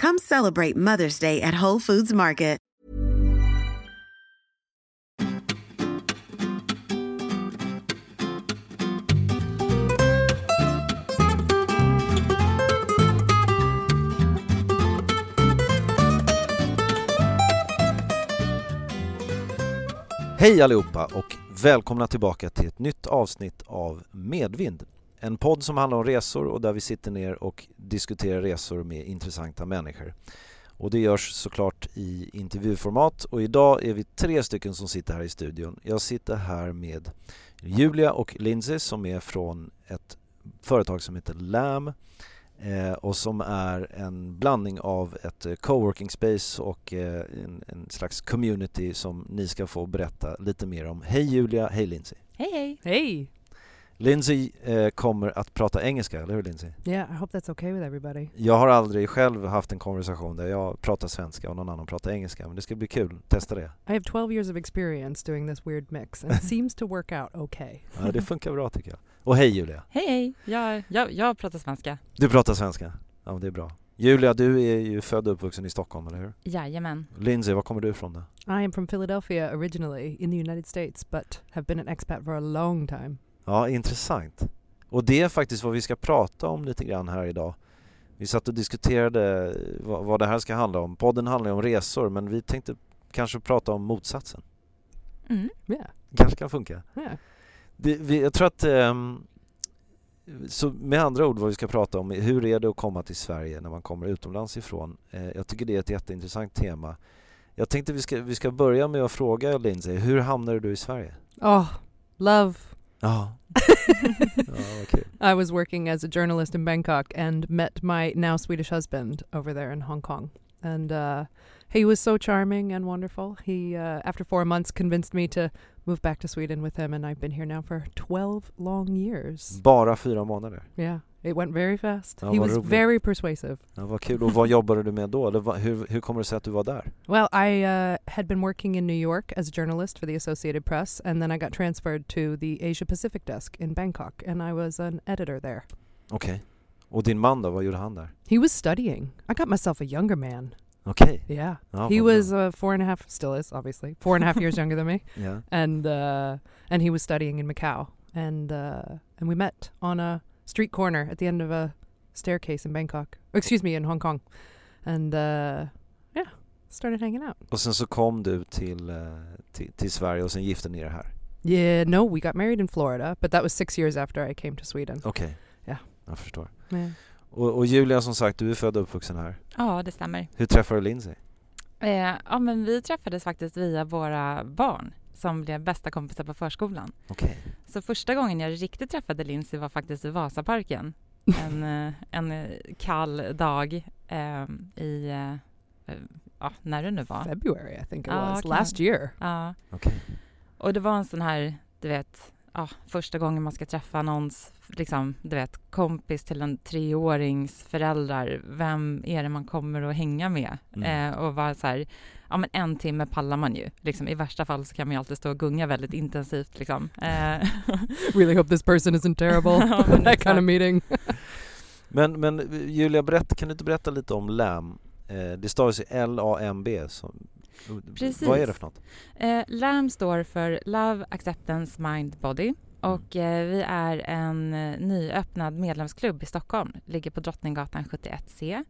Come celebrate Mother's Day at Whole Foods Market. Hej allihopa och välkomna tillbaka till ett nytt avsnitt av Medvind. En podd som handlar om resor och där vi sitter ner och diskuterar resor med intressanta människor. Och det görs såklart i intervjuformat och idag är vi tre stycken som sitter här i studion. Jag sitter här med Julia och Lindsay som är från ett företag som heter LAM eh, och som är en blandning av ett eh, coworking space och eh, en, en slags community som ni ska få berätta lite mer om. Hej Julia, hej Lindsay! Hej hej! Hey. Lindsay eh, kommer att prata engelska, eller hur Lindsay? Yeah, I hope that's okay with everybody. Jag har aldrig själv haft en konversation där jag pratar svenska och någon annan pratar engelska, men det ska bli kul. Testa det. I have 12 years of experience doing this weird mix and it seems to work out okay. Ja, det funkar bra tycker jag. Och hej Julia! Hej hej! Jag, jag, jag pratar svenska. Du pratar svenska? Ja, men det är bra. Julia, du är ju född och uppvuxen i Stockholm, eller hur? Jajamän. Lindsay, var kommer du ifrån då? I am from Philadelphia originally in the United States but have been an expat for a long time. Ja, intressant. Och det är faktiskt vad vi ska prata om lite grann här idag. Vi satt och diskuterade vad, vad det här ska handla om. Podden handlar ju om resor, men vi tänkte kanske prata om motsatsen. Mm. Yeah, kanske kan funka. yeah. Det, vi, jag tror att... ehm, så med andra ord vad vi ska prata om är hur är det att komma till Sverige när man kommer utomlands ifrån? Eh, jag tycker det är ett jätteintressant tema. Jag tänkte vi ska, vi ska börja med att fråga Lindsay, hur hamnade du i Sverige? Oh, love. Ja vad kul. I was working as a journalist in Bangkok and met my now Swedish husband over there in Hong Kong. And uh, he was so charming and wonderful. He, uh, after four months, convinced me to move back to Sweden with him, and I've been here now for 12 long years. Bara fyra månader? Yeah, it went very fast. Oh, he was roligt. very persuasive. Ja, vad kul. Och vad jobbade du med då? Eller vad, hur, hur kommer det sig att du var där? Well, I uh, had been working in New York as a journalist for the Associated Press, and then I got transferred to the Asia Pacific desk in Bangkok, and I was an editor there. Okej. Och din man då, vad gjorde han där? He was studying. I got myself a younger man. Okej. Yeah. Ja, he was uh, four and a half, still is, obviously, four and a half years younger than me. Yeah. And uh, and he was studying in Macau. And uh, and we met on a street corner at the end of a staircase in Bangkok. Excuse me, in Hong Kong. And uh, yeah, started hanging out. Och sen så kom du till, eh, till, till Sverige och sen gifte ni er här? Yeah, no, we got married in Florida, but that was six years after I came to Sweden. Okej. Ja. Jag förstår. Yeah. Och, och Julia, som sagt, du är född och uppvuxen här. Ja, det stämmer. Hur träffade du Lindsay? Eh, ja, men vi träffades faktiskt via våra barn som blev bästa kompisar på förskolan. Okej. Så första gången jag riktigt träffade Lindsay var faktiskt i Vasaparken. En, eh, en eh, kall dag eh, i, eh, ja, när det nu var. February, I think it Ah, was, okay. last year. Ja, Okej. och det var en sån här, du vet, ja, första gången man ska träffa någons, liksom, du vet, kompis till en treårings föräldrar. Vem är det man kommer att hänga med? Mm. Eh, och vara så här, ja men en timme pallar man ju. Liksom, I värsta fall så kan man ju alltid stå och gunga väldigt intensivt liksom. Eh, really hope this person isn't terrible. Ja, that kind of meeting. Men, men Julia, berätta, kan du inte berätta lite om LAM? Eh, det stavas ju L-A-M-B. som- Precis. Vad är det för något? Eh, LAM står för Love Acceptance Mind Body och eh, vi är en eh, nyöppnad medlemsklubb i Stockholm, ligger på Drottninggatan 71C. Mm.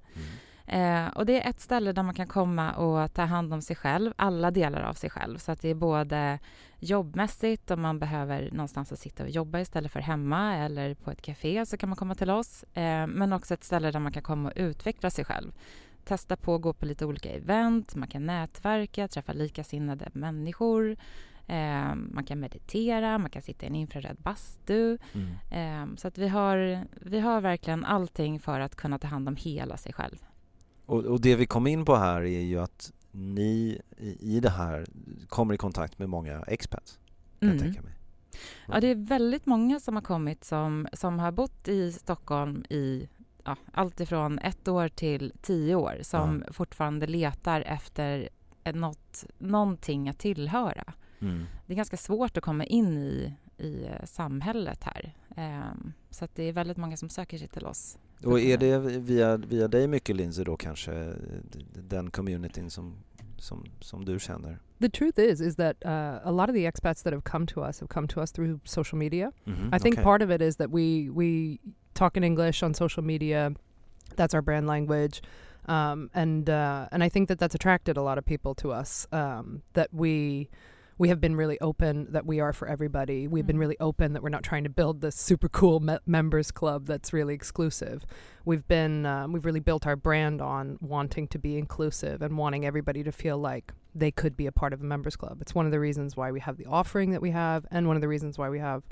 Eh, och det är ett ställe där man kan komma och ta hand om sig själv, alla delar av sig själv. Så att det är både jobbmässigt, om man behöver någonstans att sitta och jobba istället för hemma eller på ett café så kan man komma till oss. Eh, men också ett ställe där man kan komma och utveckla sig själv. Testa på att gå på lite olika event, man kan nätverka, träffa likasinnade människor. Eh, man kan meditera, man kan sitta i en infraröd bastu. Mm. Eh, så att vi har, vi har verkligen allting för att kunna ta hand om hela sig själv. Och, och det vi kom in på här är ju att ni i, i det här kommer i kontakt med många expats, kan jag Mm. tänka mig. Ja, det är väldigt många som har kommit som, som har bott i Stockholm i ja, allt ifrån ett år till tio år som fortfarande letar efter något, någonting att tillhöra. Mm. Det är ganska svårt att komma in i, i eh, samhället här. Ehm, så att det är väldigt många som söker sig till oss. Och är det via, via dig mycket Lindsay då kanske, d- den communityn som, som, som du känner? The truth is, is that uh, a lot of the expats that have come to us have come to us through social media. Mhm, I think okej. part of it is that we we talk in English on social media. That's our brand language, um, and uh, and I think that that's attracted a lot of people to us. Um, that we we have been really open that we are for everybody. We've been Mm. really open that we're not trying to build this super cool me- members club that's really exclusive. We've been um, we've really built our brand on wanting to be inclusive and wanting everybody to feel like they could be a part of a members club. It's one of the reasons why we have the offering that we have, and one of the reasons why we have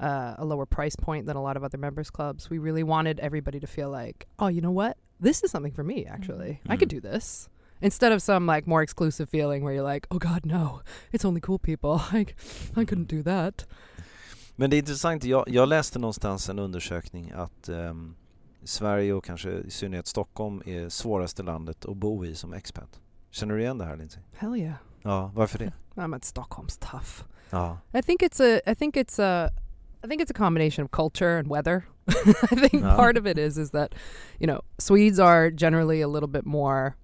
uh, a lower price point than a lot of other members clubs. We really wanted everybody to feel like, oh, you know what? This is something for me, actually. I could do this. Instead of some like more exclusive feeling where you're like, oh God, no, it's only cool people. I, I couldn't do that. Men det är intressant, jag, jag läste någonstans en undersökning att ehm, Sverige och kanske i synnerhet Stockholm är svåraste landet att bo i som expat. Känner du igen det här Lindsay? Hell yeah. Ja, varför det? I'm at Stockholm's tough. Ja. I think it's a I think it's a I think it's a combination of culture and weather. I think Yeah. part of it is is that you know Swedes are generally a little bit more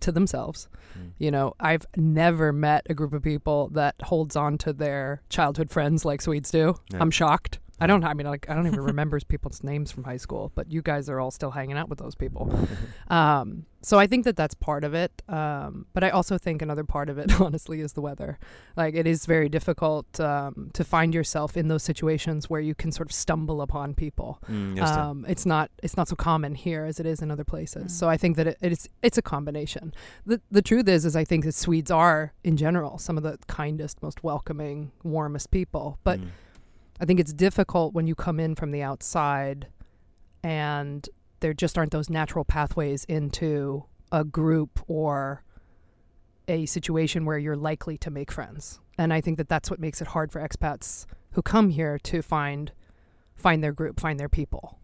to themselves. Mm. You know, I've never met a group of people that holds on to their childhood friends like Swedes do. Yeah. I'm shocked. I don't. I mean, like, I don't even remember people's names from high school, but you guys are all still hanging out with those people. Um, so I think that that's part of it. Um, but I also think another part of it, honestly, is the weather. Like it is very difficult um, to find yourself in those situations where you can sort of stumble upon people. Mm. Um, it's not it's not so common here as it is in other places. Mm. So I think that it, it's it's a combination. The the truth is is I think that Swedes are in general some of the kindest, most welcoming, warmest people. But Mm. I think it's difficult when you come in from the outside and there just aren't those natural pathways into a group or a situation where you're likely to make friends. And I think that that's what makes it hard for expats who come here to find find their group, find their people.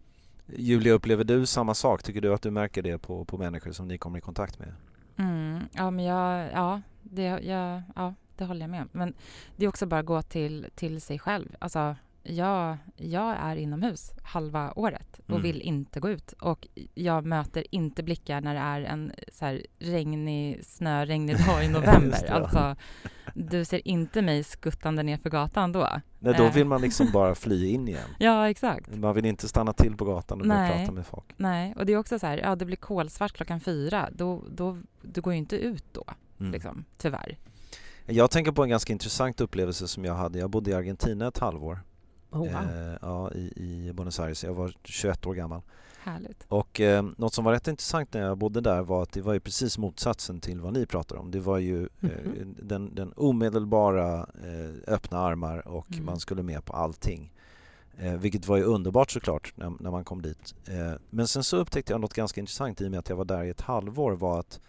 Julia, upplever du samma sak? Tycker du att du märker det på, på människor som ni kommer i kontakt med? Mm, ja, men jag, ja, det, jag, ja, det håller jag med om. Men det är också bara att gå till, till sig själv. Alltså, jag, jag är inomhus halva året och Mm. vill inte gå ut. Och jag möter inte blickar när det är en så här regnig, snöregnig dag i november. det, alltså, du ser inte mig skuttande ner för gatan då. Nej, då Eh. vill man liksom bara fly in igen. Ja, exakt. Man vill inte stanna till på gatan och börja prata med folk. Nej, och det är också så här, ja det blir kolsvart klockan fyra. Då, då, du går ju inte ut då, Mm. liksom, tyvärr. Jag tänker på en ganska intressant upplevelse som jag hade. Jag bodde i Argentina ett halvår. Oh wow. Eh, ja, i, i Buenos Aires. Jag var 21 år gammal. Härligt. Och eh, något som var rätt intressant när jag bodde där var att det var ju precis motsatsen till vad ni pratar om. Det var ju eh, Mhm. den, den omedelbara eh, öppna armar och Mm. man skulle med på allting. Eh, vilket var ju underbart såklart när, när man kom dit. Men sen så upptäckte jag något ganska intressant i och med att jag var där i ett halvår var att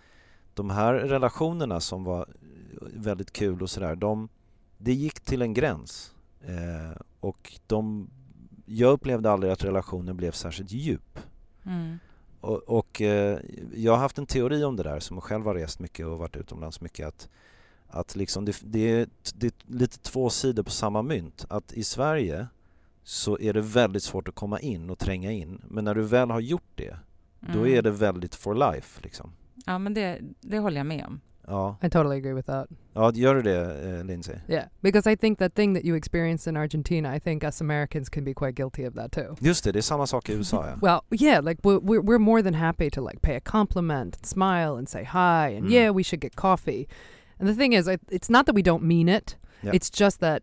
de här relationerna som var väldigt kul och sådär, de, det gick till en gräns. Eh, och de, jag upplevde aldrig att relationen blev särskilt djup. Mm. Och, och eh, jag har haft en teori om det där som själv har rest mycket och varit utomlands mycket att, att liksom det, det, är, det är lite två sidor på samma mynt. Att i Sverige så är det väldigt svårt att komma in och tränga in men när du väl har gjort det då Mm. är det väldigt for life liksom. Ja, men det, det håller jag med om. Ja, I totally agree with that. ja gör du det eh, Lindsay? Yeah, because I think that thing that you experienced in Argentina, I think us Americans can be quite guilty of that too. Just det, det är samma sak i USA ja. Well, yeah, like we're we're, we're more than happy to like pay a compliment, and smile, and say hi, and Mm. yeah, we should get coffee. And the thing is, I, it's not that we don't mean it; Yeah. it's just that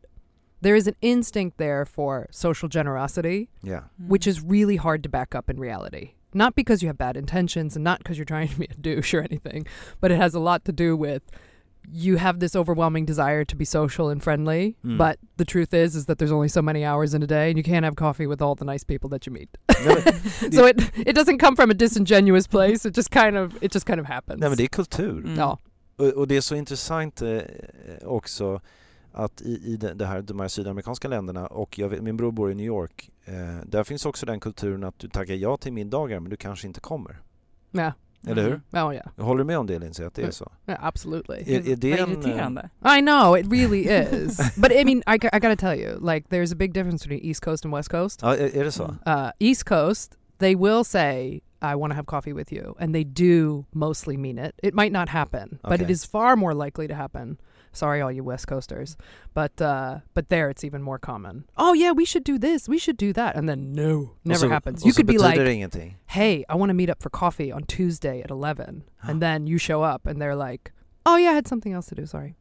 there is an instinct there for social generosity, Ja. which is really hard to back up in reality. Not because you have bad intentions, and not because you're trying to be a douche or anything, but it has a lot to do with you have this overwhelming desire to be social and friendly, Mm. but the truth is is that there's only so many hours in a day and you can't have coffee with all the nice people that you meet. Nej, so it it doesn't come from a disingenuous place. It just kind of it just kind of happens. nej men det är kultur. Mm. Ja. Och, och det är så intressant eh, också att i, i det, här, de här sydamerikanska länderna och jag vet, min bror bor i New York. Eh, där finns också den kulturen att du tackar ja till middagar men du kanske inte kommer. Yeah. Eller hur? Mm. Oh yeah. Håller du med om det Lindsay, att det är Mm. så? Yeah, absolutely. Är, är det en... eh, irriterande. I know it really is, but I mean, I, g- I gotta tell you, like, there's a big difference between East Coast and West Coast. Ja, är, är det så? Uh, East Coast, they will say, "I want to have coffee with you," and they do mostly mean it. It might not happen, but it Okay. is far more likely to happen. Sorry, all you West Coasters, but uh, but there it's even more common. Oh yeah, we should do this, we should do that, and then no, never så, happens. och You could be like, det hey, I want to meet up for coffee on Tuesday at 11. And then you show up and they're like, oh, yeah, I had something else to do. Sorry.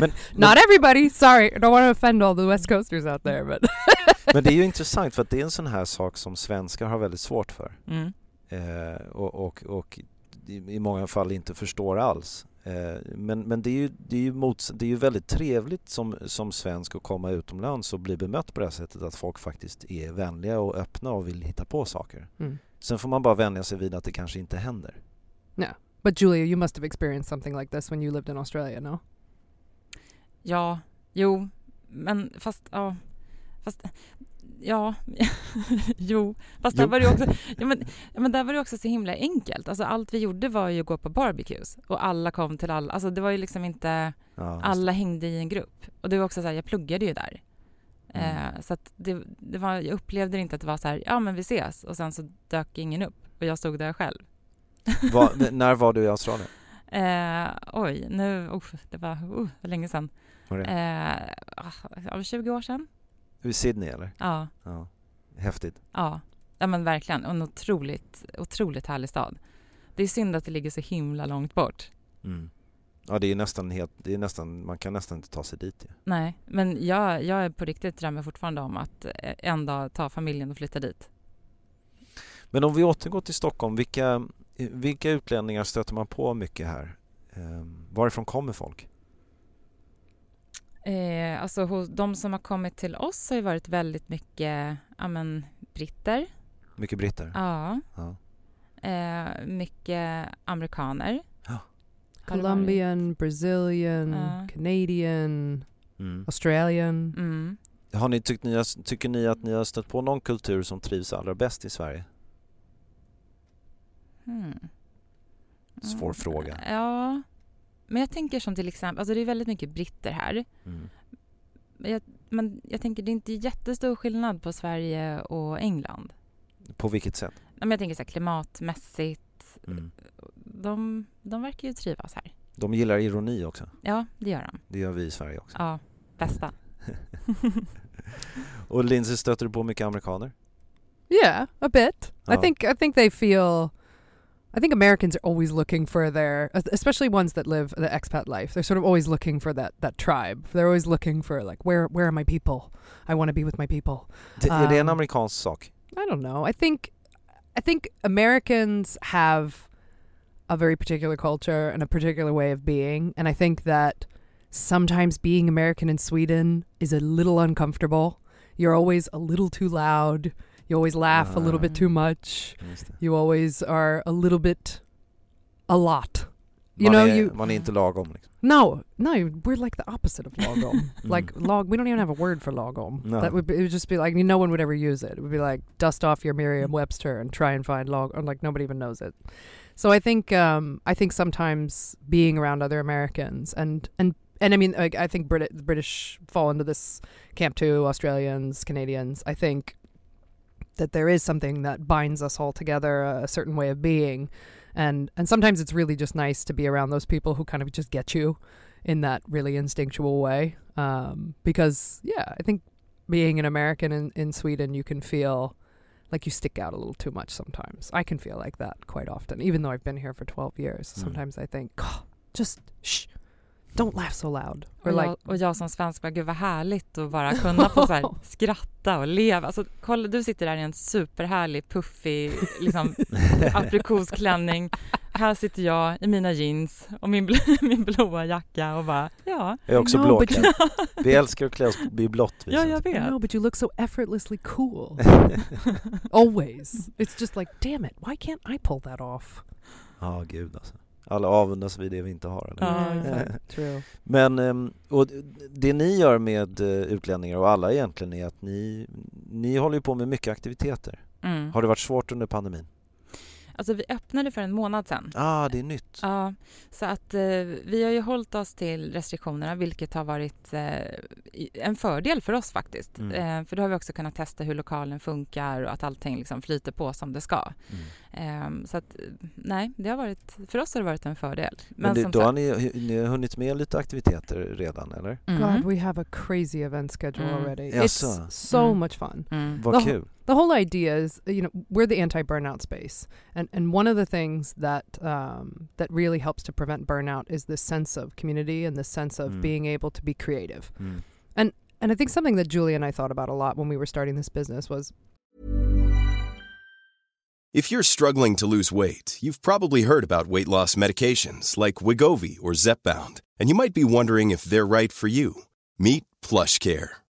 Men, Not everybody. Sorry. I don't want to offend all the West Coasters out there, but men det är ju intressant för att det är en sån här sak som svenskar har väldigt svårt för. Mm. eh, och, och, och i i många fall inte förstår alls. Eh, men men det, är ju, det, är ju mots- det är ju väldigt trevligt som, som svensk att komma utomlands och bli bemött på det här sättet att folk faktiskt är vänliga och öppna och vill hitta på saker. Mm. Sen får man bara vänja sig vid att det kanske inte händer. But Julia, you must have experienced something like this when you lived in Australia, no? Ja, jo, men fast ja, fast ja, jo, fast där Jo. var det också, ja, men, ja, men där var det också så himla enkelt. Alltså allt vi gjorde var ju att gå på barbecues och alla kom till alla, alltså det var ju liksom inte, Ja, alla hängde i en grupp. Och det var också så här, jag pluggade ju där. Mm. Eh, så att det, det var, jag upplevde inte att det var så här, ja men vi ses och sen så dök ingen upp och jag stod där själv. Var- när var du i Australien? Eh, oj, nu, oh, det var för länge sedan. Var det? Eh, ah, ja, 20 år sedan. I Sydney eller? Ja, Ja. Häftigt. ja. Ja men verkligen, en otroligt, otroligt härlig stad. Det är synd att det ligger så himla långt bort. Mm. Ja det är nästan helt, det är nästan, man kan nästan inte ta sig dit ju. Nej, men jag, jag är på riktigt drömmer fortfarande om att eh, en dag ta familjen och flytta dit. Men om vi återgår till Stockholm, vilka, vilka utlänningar stöter man på mycket här? Ehm, varifrån kommer folk? Eh, alltså hos de som har kommit till oss har ju varit väldigt mycket, ja men britter, Mycket britter? ja, Ja. eh, mycket amerikaner. Ja. Colombian, Brazilian, Ja. Canadian, Mm. Australian. Mm. Har ni, tyckt ni, har- tycker ni att ni har stött på någon kultur som trivs allra bäst i Sverige? Hmm. Svår Mm. fråga. Ja, men jag tänker som till exempel, alltså det är väldigt mycket britter här. Mm. Men jag, men jag tänker det är inte jättestor skillnad på Sverige och England. På vilket sätt? Men jag tänker så här, klimatmässigt, Mm. de, de verkar ju trivas här. De gillar ironi också. Ja, det gör de. Det gör vi i Sverige också. Ja, bästa. Och Lindsay, stöter du på mycket amerikaner? Yeah, a bit. I Oh. think I think they feel. I think Americans are always looking for their, especially ones that live the expat life. They're sort of always looking for that that tribe. They're always looking for like where where are my people? I want to be with my people. Det, är det en Um, amerikansk sak? I don't know. I think I think Americans have a very particular culture and a particular way of being, and I think that sometimes being American in Sweden is a little uncomfortable. You're always a little too loud. You always laugh a little bit too much. You always are a little bit a lot. you man, know, är, you man är inte lagom. Liksom. no, no, we're like the opposite of lagom. like Mm. log, we don't even have a word for lagom. No. That would be, it would just be like no one would ever use it. It would be like dust off your Merriam-Webster and try and find log, or like nobody even knows it. So I think um, I think sometimes being around other Americans and and and I mean like, I think Brit- the British fall into this camp too. Australians, Canadians. I think that there is something that binds us all together, a, certain way of being, and and sometimes it's really just nice to be around those people who kind of just get you in that really instinctual way. Um, because yeah, I think being an American in, in Sweden, you can feel like you stick out a little too much sometimes. I can feel like that quite often, even though I've been here for 12 years. Mm. Sometimes I think, "God, just shh, don't laugh so loud. Or Och, like, jag, och jag som svensk bara, gud vad härligt att bara kunna få så här, skratta och leva. Alltså, kolla, du sitter där i en superhärlig, puffig liksom, aprikosklänning. Här sitter jag i mina jeans och min, bl- min blåa jacka och bara, ja, Jag är också but blåklädd. Vi älskar att klä oss i blått. ja jag vet. no, but you look so effortlessly cool. Always. It's just like, damn it, why can't I pull that off? Ja, gud alltså. Alla avundas vid det vi inte har. Eller? Ja, Mm. True. Men ehm, och det ni gör med eh, utlänningar och alla egentligen är att ni, ni håller ju på med mycket aktiviteter. Mm. Har det varit svårt under pandemin? Alltså vi öppnade för en månad sedan. Ah, det är nytt. Ja, så att eh, vi har ju hållit oss till restriktionerna vilket har varit eh, en fördel för oss faktiskt. Mm. Eh, för då har vi också kunnat testa hur lokalen funkar och att allting liksom flyter på som det ska. Mm. Eh, så att nej, det har varit, för oss har det varit en fördel. Men det, som då har sagt- ni, ni har hunnit med lite aktiviteter redan, eller? Mm. God, we have a crazy event schedule Mm. already. It's so Mm. much fun. Mm. Vad kul. The whole idea is you know we're the anti-burnout space and and one of the things that um, that really helps to prevent burnout is this sense of community and this sense of Mm. being able to be creative Mm. and i think something that julie and i thought about a lot when we were starting this business was If you're struggling to lose weight, you've probably heard about weight loss medications like Wegovy or Zepbound, and you might be wondering if they're right for you. Meet PlushCare,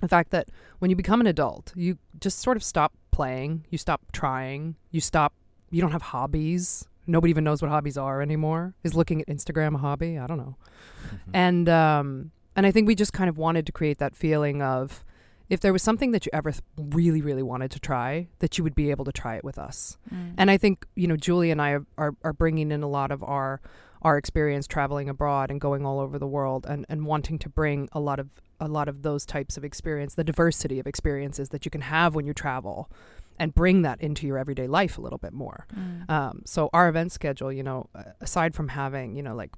The fact that when you become an adult, you just sort of stop playing, you stop trying, you stop, you don't have hobbies. Nobody even knows what hobbies are anymore. Is looking at Instagram a hobby? I don't know. And um, and I think we just kind of wanted to create that feeling of if there was something that you ever th- really, really wanted to try, that you would be able to try it with us. Mm. And I think you know Julie and I are, are, are bringing in a lot of our our experience traveling abroad and going all over the world and, and wanting to bring a lot of a lot of those types of experience, the diversity of experiences that you can have when you travel, and bring that into your everyday life a little bit more. Mm. Um, so our event schedule, you know, aside from having you know like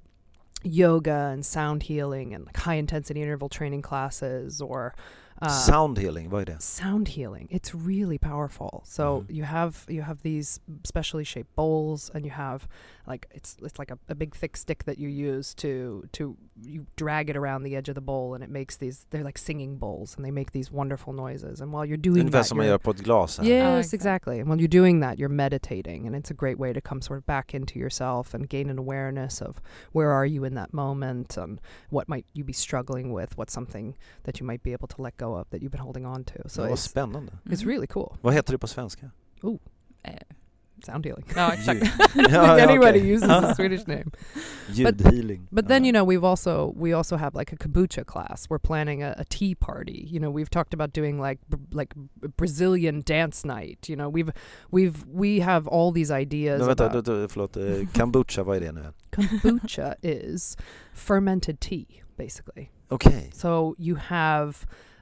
yoga and sound healing and like high intensity interval training classes or uh, Sound healing, vad är det? sound healing it's really powerful so Mhm. you have you have these specially shaped bowls and you have like it's it's like a, a big thick stick that you use to to you drag it around the edge of the bowl and it makes these they're like singing bowls and they make these wonderful noises and while you're doing Ungefär that som man you're- gör på ett glas. här. Yes, exactly. exactly. And while you're doing that, you're meditating, and it's a great way to come sort of back into yourself and gain an awareness of where are you in that moment and what might you be struggling with, what's something that you might be able to let go of that you've been holding on to. So vad it's, spännande. it's Mhm. really cool. Vad heter det på svenska? Eh, Sound healing. Ja, exakt. Ljud. I think Ja, ja, anybody okej. uses a Swedish name. Ljudhealing. But then you know we've also we also have like a kombucha class. We're planning a, a tea party. You know we've talked about doing like b- like Brazilian dance night. You know we've we've we have all these ideas. Men vänta, about- du, du, förlåt. eh, Kombucha, vad är det nu? kombucha is fermented tea basically Okay. so you have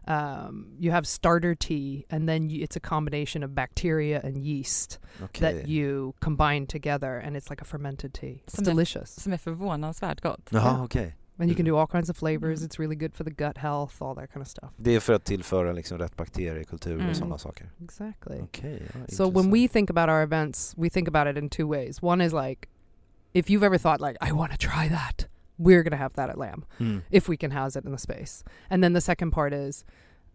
um, you have starter tea and then you, it's a combination of bacteria and yeast okej. that you combine together and it's like a fermented tea it's Som det- delicious Som är förvånansvärt gott. Jaha, yeah. okej. and you can do all kinds of flavors Mm. it's really good for the gut health all that kind of stuff Det är för att tillföra liksom rätt bakteriekultur Mm. och sådana saker. exactly Okej, ja, so when we think about our events we think about it in two ways one is like if you've ever thought like i want to try that we're going to have that at lamb Mm. if we can house it in the space. And then the second part is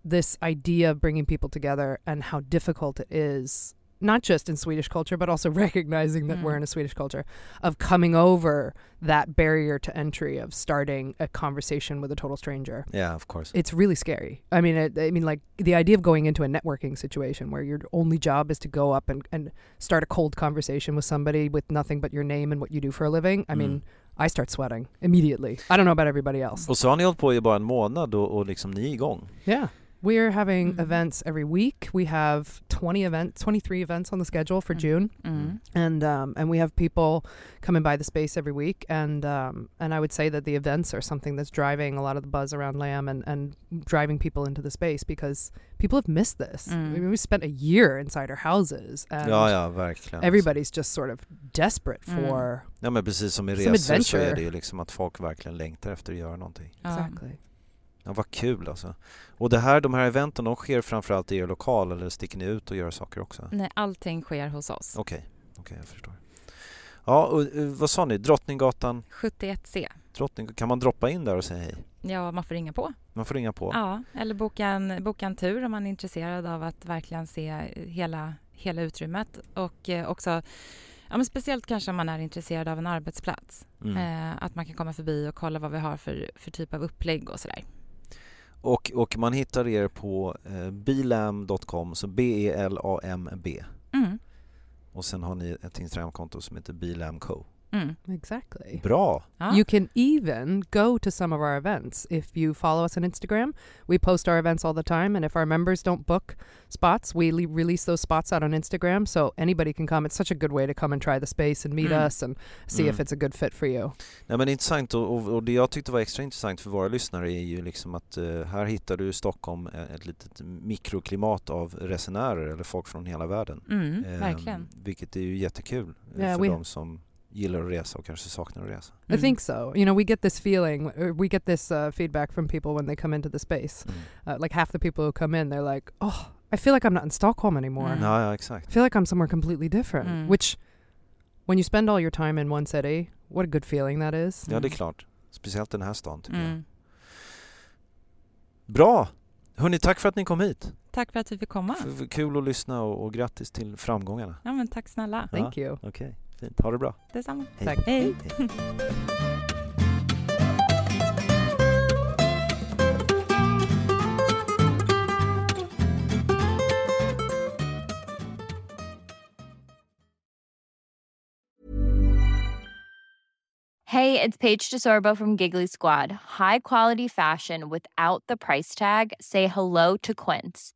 this idea of bringing people together and how difficult it is, not just in Swedish culture, but also recognizing that Mm. we're in a Swedish culture, of coming over that barrier to entry of starting a conversation with a total stranger. Yeah, of course. It's really scary. I mean, it, I mean, like the idea of going into a networking situation where your only job is to go up and, and start a cold conversation with somebody with nothing but your name and what you do for a living. I mean, I start sweating immediately. I don't know about everybody else. Och så har ni hållit på i bara en månad och, och liksom ni är igång. Yeah. We're having Mm. events every week. We have 20 events, 23 events on the schedule for Mm. June. Mm. And um, and we have people coming by the space every week and um, and I would say that the events are something that's driving a lot of the buzz around Lamb and, and driving people into the space because people have missed this. Mm. I mean, we spent a year inside our houses and Ja, ja, verkligen. everybody's just sort of desperate Mm. for Ja, men precis som i Som resor så adventure. är det ju liksom att folk verkligen längtar efter att göra någonting. Ja. exactly. Ja, vad kul alltså. Och det här, de här eventen, de sker framförallt i er lokal eller sticker ni ut och gör saker också? Nej, allting sker hos oss. Okej, okej jag förstår. Ja, och eh, vad sa ni? Drottninggatan, 71C. Drottning, kan man droppa in där och säga hej? Ja, man får ringa på. Man får ringa på? Ja, eller boka en, boka en tur om man är intresserad av att verkligen se hela, hela utrymmet. Och eh, också, ja, men speciellt kanske om man är intresserad av en arbetsplats. Mm. Eh, att man kan komma förbi och kolla vad vi har för, för typ av upplägg och sådär. Och, och man hittar er på eh, bilam.com, så B-E-L-A-M-B. Mm. Och sen har ni ett Instagramkonto som heter bilamco. Mm. Exactly. Bra! Ja. You can even go to some of our events if you follow us on Instagram. We post our events all the time, and if our members don't book spots, we le- release those spots out on Instagram so anybody can come. It's such a good way to come and try the space and meet Mm. us and see if Mm. it's a good fit for you. Nej, men intressant och, och, och det jag tyckte var extra intressant för våra lyssnare är ju liksom att eh, här hittar du i Stockholm eh, ett litet mikroklimat av resenärer eller folk från hela världen. Mm, Eh, verkligen. Vilket är ju jättekul eh, Ja, för we- de som gillar att resa och kanske saknar att resa. I think so. You know, we get this feeling, we get this uh, feedback from people when they come into the space. Mm. Uh, like half the people who come in, they're like, "Oh, I feel like I'm not in Stockholm anymore. Mm. Ja, ja, exakt. I feel like I'm somewhere completely different." Mm. Which, when you spend all your time in one city, what a good feeling that is. Ja, det är Mm. klart. Speciellt den här stan tycker jag. Mm. Bra! Hörni, tack för att ni kom hit. Tack för att vi fick komma. F- Kul att lyssna och, och grattis till framgångarna. Ja, men tack snälla. Thank you. Okej, fint. Ha det bra. Detsamma. Hej. Tack. Hej. Hey, it's Paige DeSorbo from Giggly Squad. High quality fashion without the price tag. Say hello to Quince.